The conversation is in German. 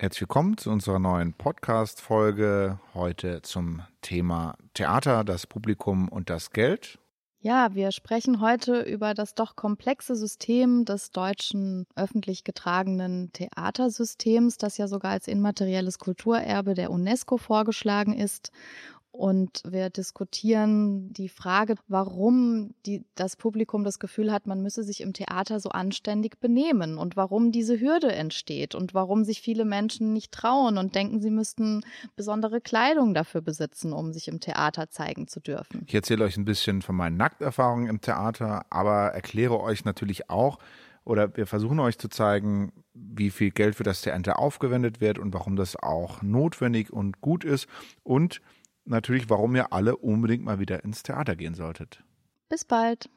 Herzlich willkommen zu unserer neuen Podcast-Folge. Heute zum Thema Theater, das Publikum und das Geld. Ja, wir sprechen heute über das doch komplexe System des deutschen öffentlich getragenen Theatersystems, das ja sogar als immaterielles Kulturerbe der UNESCO vorgeschlagen ist und wir diskutieren die Frage, warum die, das Publikum das Gefühl hat, man müsse sich im Theater so anständig benehmen und warum diese Hürde entsteht und warum sich viele Menschen nicht trauen und denken, sie müssten besondere Kleidung dafür besitzen, um sich im Theater zeigen zu dürfen. Ich erzähle euch ein bisschen von meinen Nackterfahrungen im Theater, aber erkläre euch natürlich auch, oder wir versuchen euch zu zeigen, wie viel Geld für das Theater aufgewendet wird und warum das auch notwendig und gut ist und natürlich, warum ihr alle unbedingt mal wieder ins Theater gehen solltet. Bis bald.